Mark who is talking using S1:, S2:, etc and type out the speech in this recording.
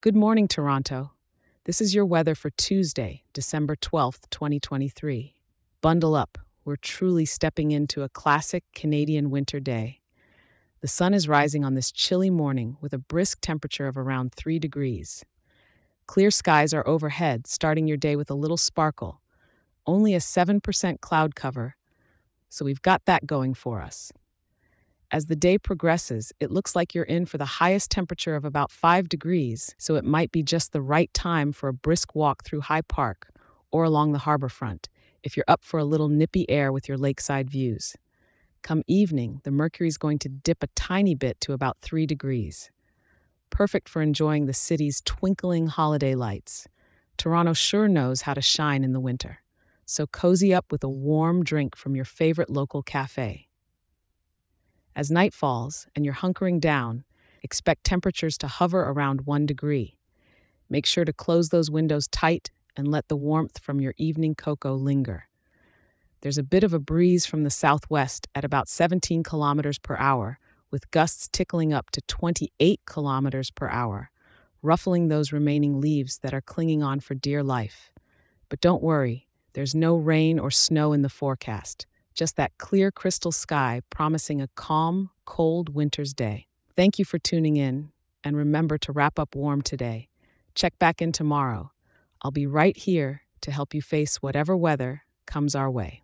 S1: Good morning, Toronto. This is your weather for Tuesday, December 12th, 2023. Bundle up. We're truly stepping into a classic Canadian winter day. The sun is rising on this chilly morning with a brisk temperature of around 3 degrees. Clear skies are overhead, starting your day with a little sparkle. Only a 7% cloud cover, so we've got that going for us. As the day progresses, it looks like you're in for the highest temperature of about 5 degrees, so it might be just the right time for a brisk walk through High Park or along the harbor front if you're up for a little nippy air with your lakeside views. Come evening, the mercury's going to dip a tiny bit to about 3 degrees. Perfect for enjoying the city's twinkling holiday lights. Toronto sure knows how to shine in the winter. So cozy up with a warm drink from your favorite local cafe. As night falls and you're hunkering down, expect temperatures to hover around 1 degree. Make sure to close those windows tight and let the warmth from your evening cocoa linger. There's a bit of a breeze from the southwest at about 17 kilometers per hour, with gusts tickling up to 28 kilometers per hour, ruffling those remaining leaves that are clinging on for dear life. But don't worry, there's no rain or snow in the forecast just that clear crystal sky promising a calm, cold winter's day. Thank you for tuning in, and remember to wrap up warm today. Check back in tomorrow. I'll be right here to help you face whatever weather comes our way.